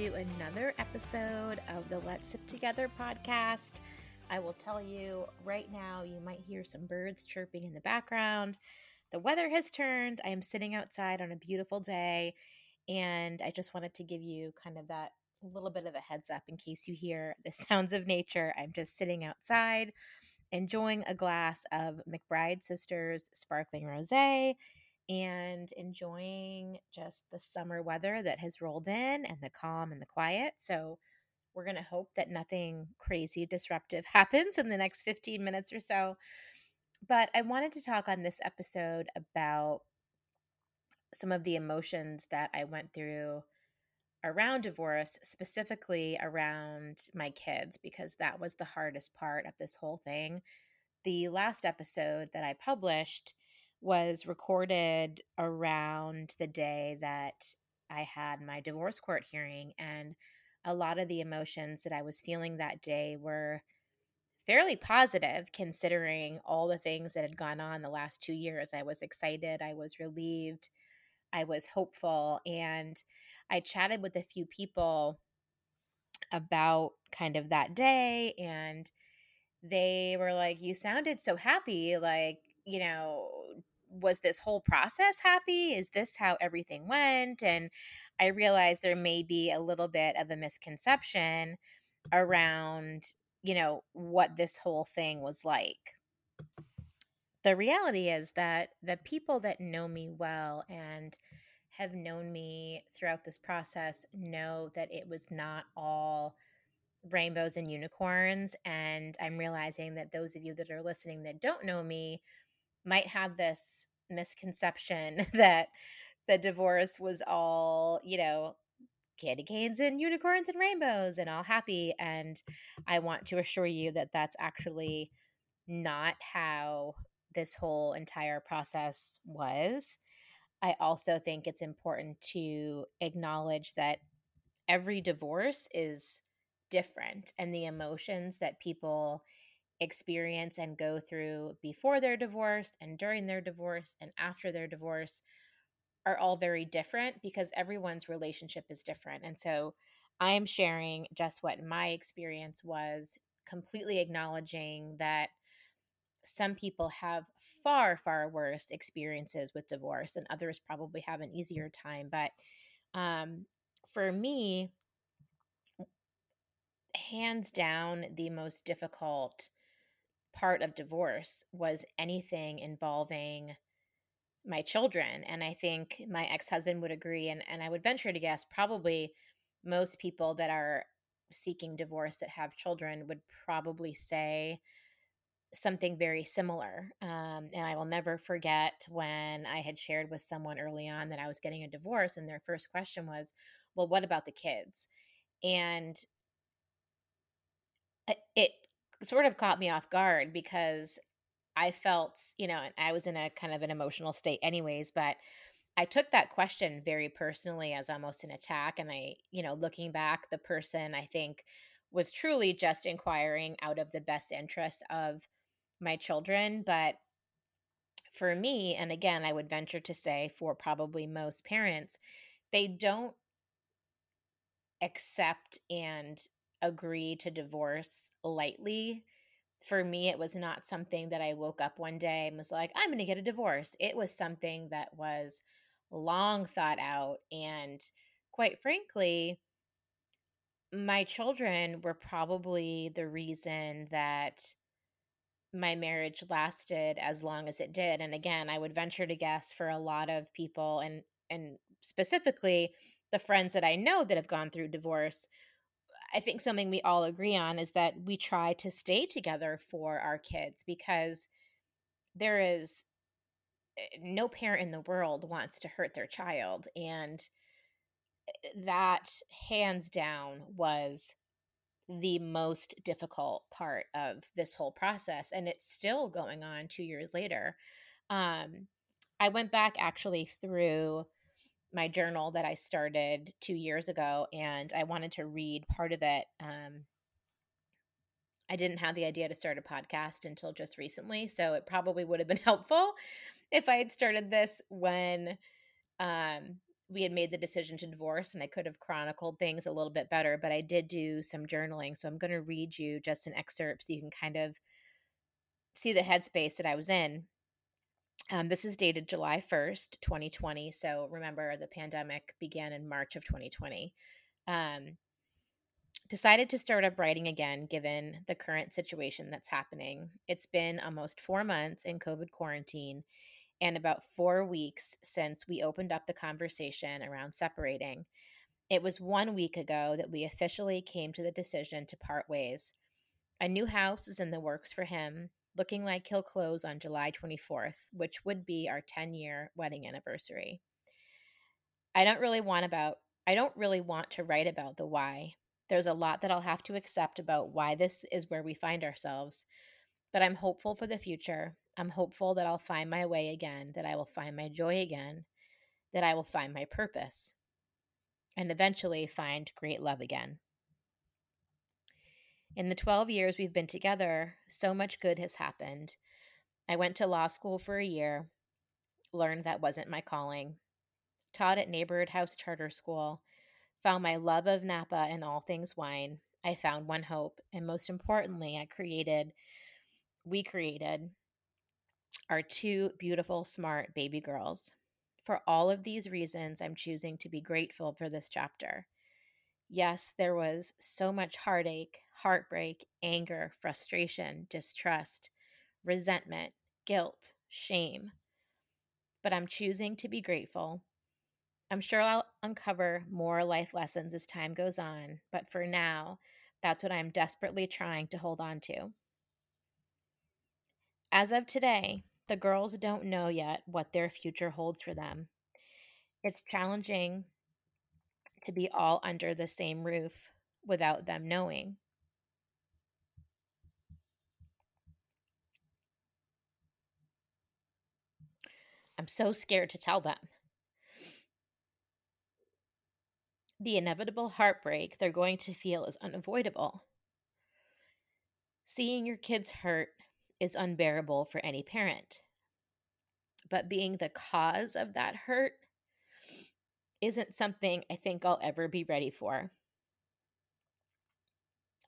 To another episode of the Let's Sip Together podcast. I will tell you right now, you might hear some birds chirping in the background. The weather has turned. I am sitting outside on a beautiful day, and I just wanted to give you kind of that little bit of a heads up in case you hear the sounds of nature. I'm just sitting outside enjoying a glass of McBride Sisters sparkling rosé and enjoying just the summer weather that has rolled in and the calm and the quiet. So, we're going to hope that nothing crazy disruptive happens in the next 15 minutes or so. But I wanted to talk on this episode about some of the emotions that I went through around divorce, specifically around my kids, because that was the hardest part of this whole thing. The last episode that I published was recorded around the day that I had my divorce court hearing. And a lot of the emotions that I was feeling that day were fairly positive considering all the things that had gone on the last two years. I was excited, I was relieved, I was hopeful. And I chatted with a few people about kind of that day and they were like you sounded so happy like you know was this whole process happy is this how everything went and i realized there may be a little bit of a misconception around you know what this whole thing was like the reality is that the people that know me well and have known me throughout this process know that it was not all rainbows and unicorns. And I'm realizing that those of you that are listening that don't know me might have this misconception that the divorce was all, you know, candy canes and unicorns and rainbows and all happy. And I want to assure you that that's actually not how this whole entire process was. I also think it's important to acknowledge that every divorce is different and the emotions that people experience and go through before their divorce and during their divorce and after their divorce are all very different because everyone's relationship is different. And so I am sharing just what my experience was, completely acknowledging that some people have far, far worse experiences with divorce, and others probably have an easier time. But um, for me, hands down, the most difficult part of divorce was anything involving my children. And I think my ex husband would agree. And, and I would venture to guess probably most people that are seeking divorce that have children would probably say something very similar. Um, and I will never forget when I had shared with someone early on that I was getting a divorce, and their first question was, Well, what about the kids? And it sort of caught me off guard because I felt, you know, I was in a kind of an emotional state, anyways, but I took that question very personally as almost an attack. And I, you know, looking back, the person I think was truly just inquiring out of the best interest of my children. But for me, and again, I would venture to say for probably most parents, they don't accept and agree to divorce lightly. For me, it was not something that I woke up one day and was like, I'm going to get a divorce. It was something that was long thought out. And quite frankly, my children were probably the reason that my marriage lasted as long as it did and again i would venture to guess for a lot of people and and specifically the friends that i know that have gone through divorce i think something we all agree on is that we try to stay together for our kids because there is eh, no parent in the world wants to hurt their child and eh, that hands down was the most difficult part of this whole process and it's still going on 2 years later. Um I went back actually through my journal that I started 2 years ago and I wanted to read part of it um I didn't have the idea to start a podcast until just recently, so it probably would have been helpful if I had started this when um we had made the decision to divorce and I could have chronicled things a little bit better, but I did do some journaling. So I'm going to read you just an excerpt so you can kind of see the headspace that I was in. Um, this is dated July 1st, 2020. So remember, the pandemic began in March of 2020. Um, decided to start up writing again given the current situation that's happening. It's been almost four months in COVID quarantine and about four weeks since we opened up the conversation around separating. It was one week ago that we officially came to the decision to part ways. A new house is in the works for him, looking like he'll close on July 24th, which would be our 10 year wedding anniversary. I don't really want about I don't really want to write about the why. There's a lot that I'll have to accept about why this is where we find ourselves, but I'm hopeful for the future I'm hopeful that I'll find my way again, that I will find my joy again, that I will find my purpose, and eventually find great love again. In the 12 years we've been together, so much good has happened. I went to law school for a year, learned that wasn't my calling, taught at Neighborhood House Charter School, found my love of Napa and all things wine. I found OneHope, and most importantly, I created, we created our two beautiful, smart baby girls. For all of these reasons, I'm choosing to be grateful for this chapter. Yes, there was so much heartache, heartbreak, anger, frustration, distrust, resentment, guilt, shame. But I'm choosing to be grateful. I'm sure I'll uncover more life lessons as time goes on, but for now, that's what I'm desperately trying to hold on to. As of today, the girls don't know yet what their future holds for them. It's challenging to be all under the same roof without them knowing. I'm so scared to tell them. The inevitable heartbreak they're going to feel is unavoidable. Seeing your kids hurt is unbearable for any parent. But being the cause of that hurt isn't something I think I'll ever be ready for.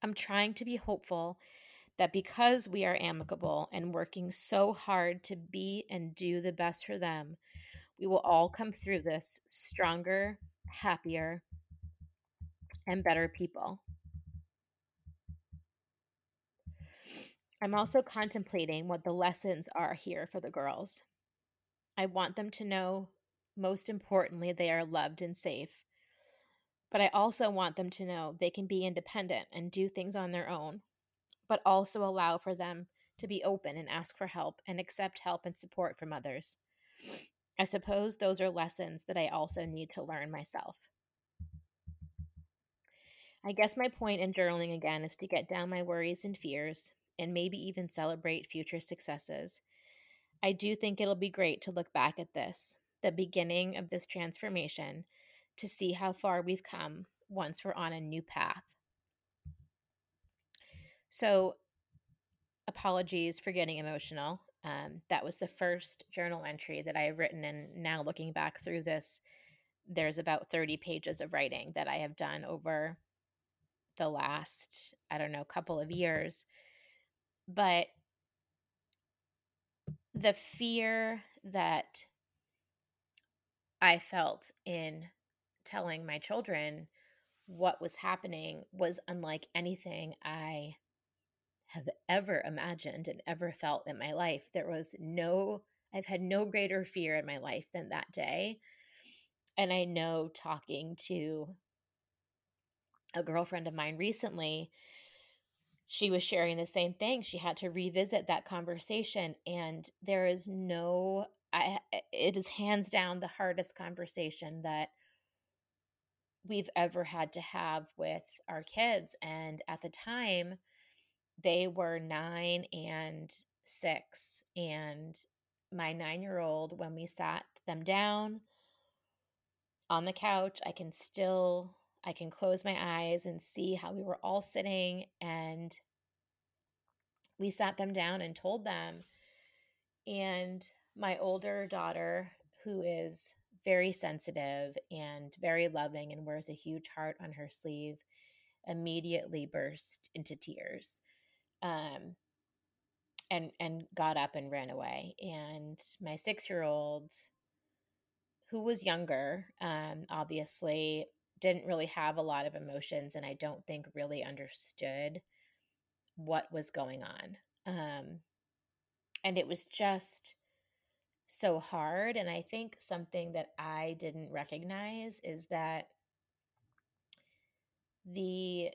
I'm trying to be hopeful that because we are amicable and working so hard to be and do the best for them, we will all come through this stronger, happier, and better people. I'm also contemplating what the lessons are here for the girls. I want them to know, most importantly, they are loved and safe. But I also want them to know they can be independent and do things on their own, but also allow for them to be open and ask for help and accept help and support from others. I suppose those are lessons that I also need to learn myself. I guess my point in journaling again is to get down my worries and fears, and maybe even celebrate future successes. I do think it'll be great to look back at this, the beginning of this transformation, to see how far we've come once we're on a new path. So, apologies for getting emotional. Um, that was the first journal entry that I have written. And now, looking back through this, there's about 30 pages of writing that I have done over the last, I don't know, couple of years but the fear that I felt in telling my children what was happening was unlike anything I have ever imagined and ever felt in my life. There was no, I've had no greater fear in my life than that day. And I know talking to a girlfriend of mine recently, she was sharing the same thing. She had to revisit that conversation, and there is no, I, eh, it is hands down the hardest conversation that we've ever had to have with our kids. And at the time, they were nine and six. And my nine year old, when we sat them down on the couch, I can still I can close my eyes and see how we were all sitting and we sat them down and told them. And my older daughter, who is very sensitive and very loving and wears a huge heart on her sleeve, immediately burst into tears. Um, and and got up and ran away. And my six year old, who was younger, um, obviously didn't really have a lot of emotions, and I don't think really understood what was going on. Um, and it was just so hard. And I think something that I didn't recognize is that the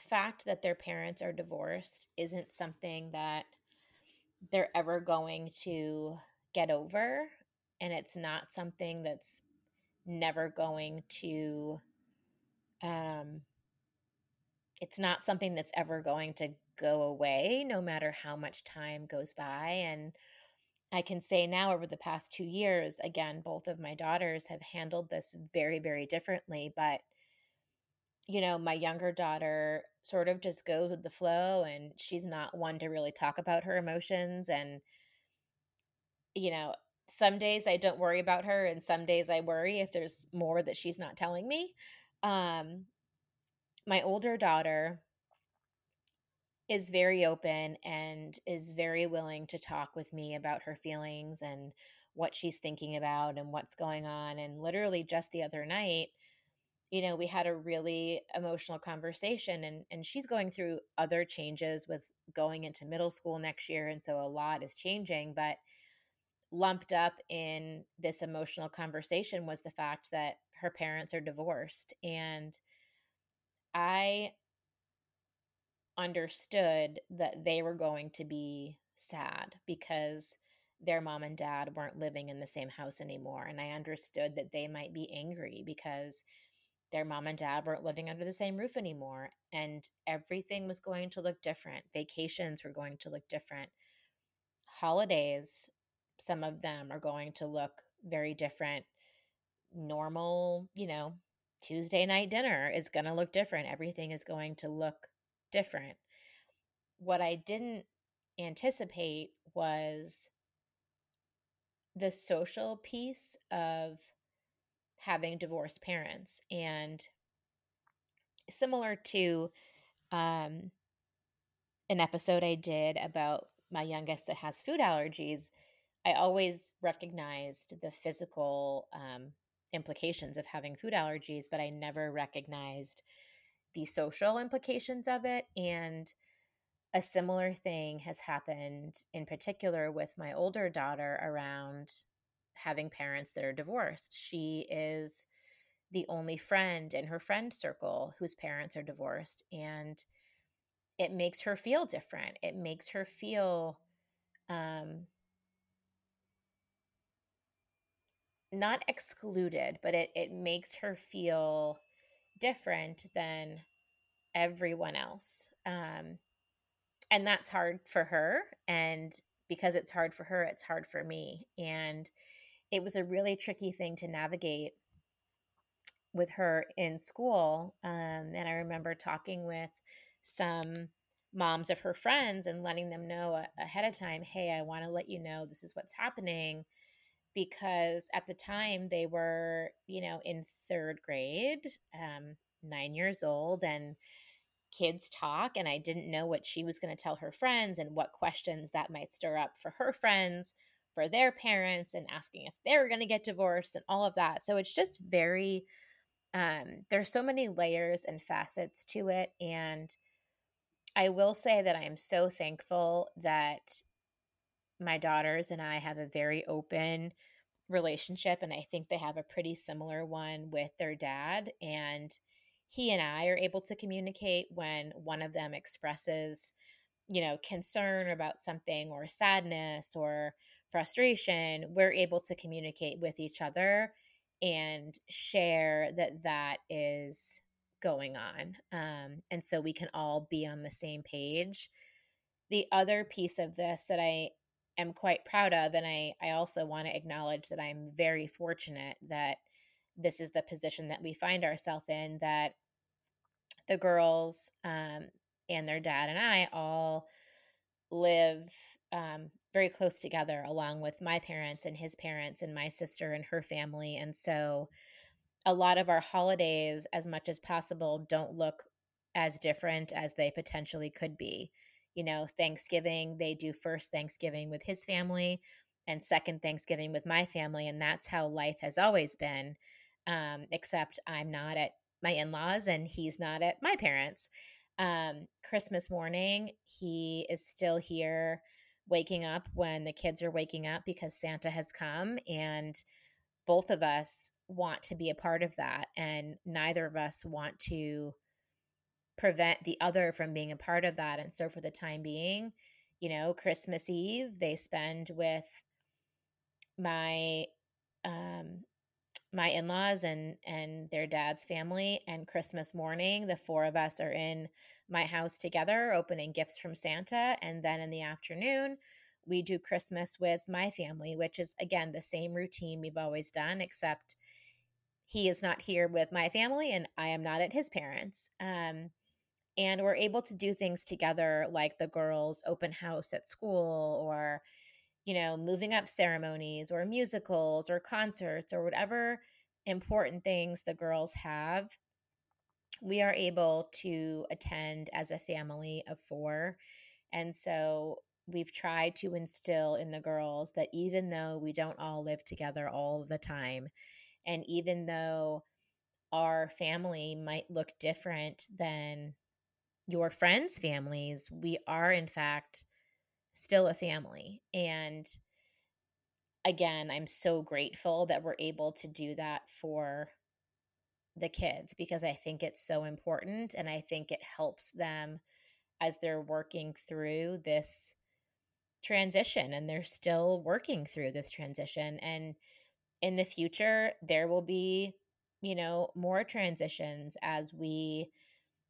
fact that their parents are divorced isn't something that they're ever going to get over. And it's not something that's never going to, um, it's not something that's ever going to go away, no matter how much time goes by. And I can say now, over the past two years, again, both of my daughters have handled this very, very differently. But, you know, my younger daughter sort of just goes with the flow and she's not one to really talk about her emotions. And, you know, some days I don't worry about her, and some days I worry if there's more that she's not telling me. Um, my older daughter is very open and is very willing to talk with me about her feelings and what she's thinking about and what's going on. And literally just the other night, you know, we had a really emotional conversation and and she's going through other changes with going into middle school next year and so a lot is changing, but lumped up in this emotional conversation was the fact that her parents are divorced and I understood that they were going to be sad because their mom and dad weren't living in the same house anymore. And I understood that they might be angry because their mom and dad weren't living under the same roof anymore. And everything was going to look different. Vacations were going to look different. Holidays, some of them are going to look very different. Normal, you know, Tuesday night dinner is going to look different. Everything is going to look different. What I didn't anticipate was the social piece of having divorced parents and similar to um, an episode I did about my youngest that has food allergies, I always recognized the physical um, implications of having food allergies, but I never recognized the social implications of it. And a similar thing has happened in particular with my older daughter around having parents that are divorced. She is the only friend in her friend circle whose parents are divorced. And it makes her feel different. It makes her feel um, not excluded, but it, it makes her feel different than everyone else. Um, and that's hard for her. And because it's hard for her, it's hard for me. And it was a really tricky thing to navigate with her in school. Um, and I remember talking with some moms of her friends and letting them know ahead of time hey, I want to let you know this is what's happening because at the time they were, you know, in third grade, um, nine years old, and kids talk. And I didn't know what she was going to tell her friends and what questions that might stir up for her friends, for their parents, and asking if they were going to get divorced and all of that. So it's just very, um, there's so many layers and facets to it. And I will say that I am so thankful that my daughters and I have a very open relationship and I think they have a pretty similar one with their dad and he and I are able to communicate when one of them expresses you know concern about something or sadness or frustration we're able to communicate with each other and share that that is going on um, and so we can all be on the same page. The other piece of this that i am quite proud of. And I, I also want to acknowledge that I'm very fortunate that this is the position that we find ourselves in, that the girls um, and their dad and I all live um, very close together, along with my parents and his parents and my sister and her family. And so a lot of our holidays, as much as possible, don't look as different as they potentially could be. You know, Thanksgiving, they do first Thanksgiving with his family and second Thanksgiving with my family. And that's how life has always been, um, except I'm not at my in laws and he's not at my parents. Um, Christmas morning, he is still here waking up when the kids are waking up because Santa has come. And both of us want to be a part of that. And neither of us want to prevent the other from being a part of that. And so, for the time being, you know, Christmas Eve, they spend with my um my in-laws and and their dad's family and christmas morning the four of us are in my house together opening gifts from santa and then in the afternoon we do christmas with my family which is again the same routine we've always done except he is not here with my family and i am not at his parents um, and we're able to do things together like the girls open house at school or you know, moving up ceremonies or musicals or concerts or whatever important things the girls have, we are able to attend as a family of four. And so we've tried to instill in the girls that even though we don't all live together all the time, and even though our family might look different than your friends' families, we are in fact still a family. And again, I'm so grateful that we're able to do that for the kids because I think it's so important and I think it helps them as they're working through this transition and they're still working through this transition and in the future there will be you know more transitions as we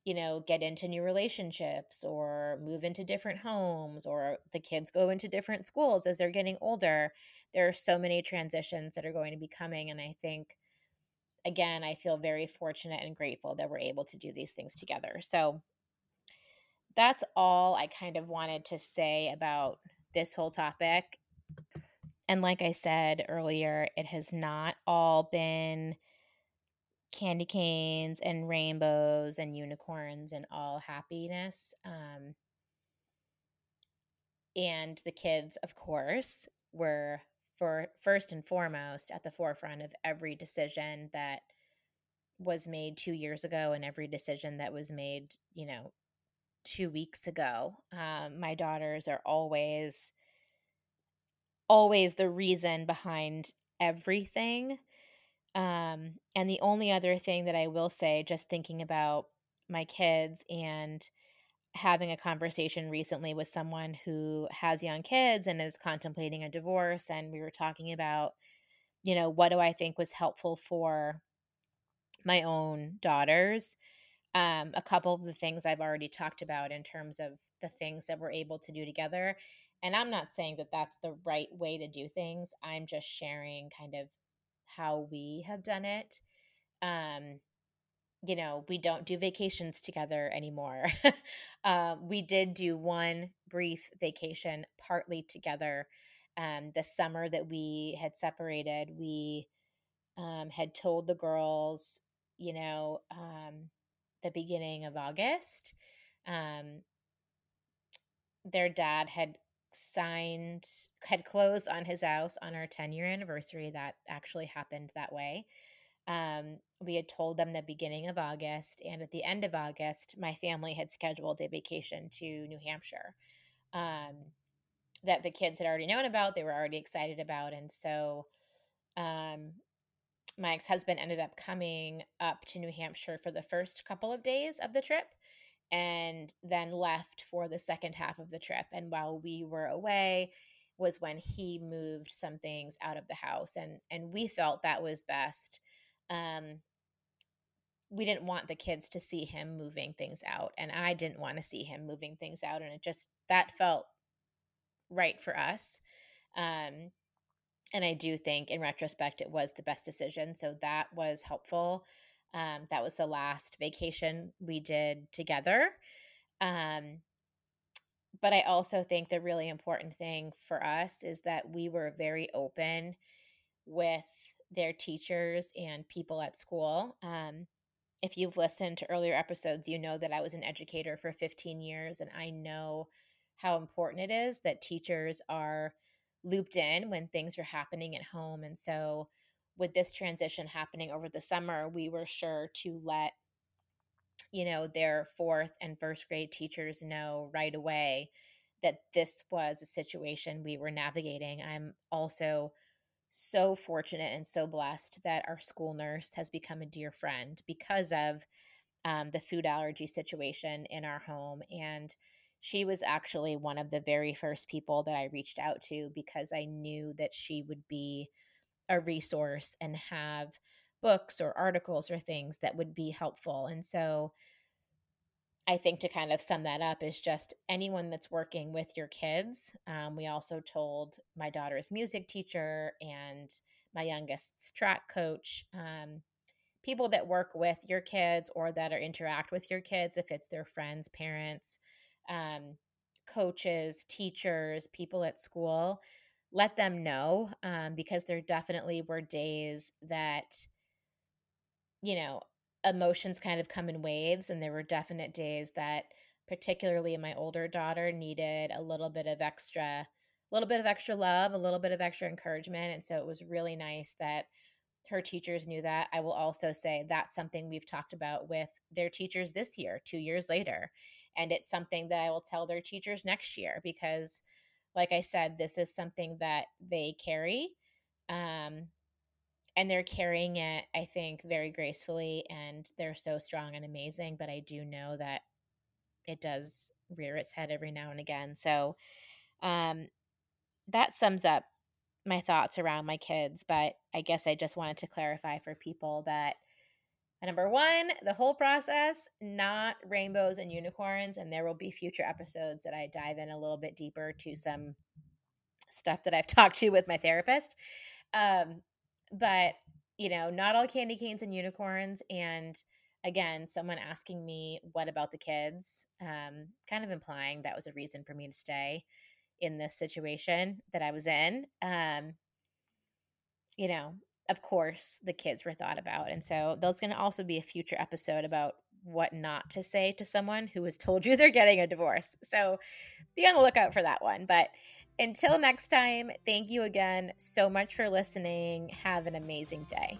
you know, get into new relationships or move into different homes or the kids go into different schools as they're getting older. There are so many transitions that are going to be coming. And I think, again, I feel very fortunate and grateful that we're able to do these things together. So that's all I kind of wanted to say about this whole topic. And like I said earlier, it has not all been candy canes and rainbows and unicorns and all happiness. Um, and the kids, of course, were for first and foremost at the forefront of every decision that was made two years ago and every decision that was made, you know, two weeks ago. Um, my daughters are always, always the reason behind everything. Um, and the only other thing that I will say, just thinking about my kids and having a conversation recently with someone who has young kids and is contemplating a divorce, and we were talking about, you know, what do I think was helpful for my own daughters. Um, a couple of the things I've already talked about in terms of the things that we're able to do together. And I'm not saying that that's the right way to do things. I'm just sharing kind of how we have done it. Um, you know, we don't do vacations together anymore. uh, we did do one brief vacation partly together. Um, the summer that we had separated, we um, had told the girls, you know, um, the beginning of August, um, their dad had signed had closed on his house on our 10 year anniversary that actually happened that way. Um, we had told them the beginning of august and at the end of august my family had scheduled a vacation to new hampshire um, that the kids had already known about they were already excited about and so um, my ex-husband ended up coming up to new hampshire for the first couple of days of the trip and then left for the second half of the trip. And while we were away, was when he moved some things out of the house and and we felt that was best um we didn't want the kids to see him moving things out and i didn't want to see him moving things out and it just that felt right for us um and i do think in retrospect it was the best decision so that was helpful um, that was the last vacation we did together. Um, but I also think the really important thing for us is that we were very open with their teachers and people at school. Um, if you've listened to earlier episodes, you know that I was an educator for 15 years, and I know how important it is that teachers are looped in when things are happening at home. And so, with this transition happening over the summer, we were sure to let you know their fourth and first grade teachers know right away that this was a situation we were navigating. I'm also so fortunate and so blessed that our school nurse has become a dear friend because of um, the food allergy situation in our home. And she was actually one of the very first people that I reached out to because I knew that she would be a resource and have books or articles or things that would be helpful. And so I think to kind of sum that up is just anyone that's working with your kids. Um, we also told my daughter's music teacher and my youngest's track coach, um, people that work with your kids or that are interact with your kids, if it's their friends, parents, um, coaches, teachers, people at school, let them know um, because there definitely were days that, you know, emotions kind of come in waves and there were definite days that particularly my older daughter needed a little bit of extra a little bit of extra love a little bit of extra encouragement and so it was really nice that her teachers knew that. I will also say that's something we've talked about with their teachers this year 2 years later and it's something that i will tell their teachers next year because like i said this is something that they carry um, and they're carrying it i think very gracefully and they're so strong and amazing but i do know that it does rear its head every now and again so um that sums up my thoughts around my kids but i guess i just wanted to clarify for people that number one the whole process not rainbows and unicorns and there will be future episodes that i dive in a little bit deeper to some stuff that i've talked to with my therapist um, but you know, not all candy canes and unicorns. And again, someone asking me, what about the kids? Um, kind of implying that was a reason for me to stay in this situation that I was in. Um, you know, of course, the kids were thought about. And so there's going to also be a future episode about what not to say to someone who has told you they're getting a divorce. So be on the lookout for that one. But until next time, thank you again so much for listening. Have an amazing day.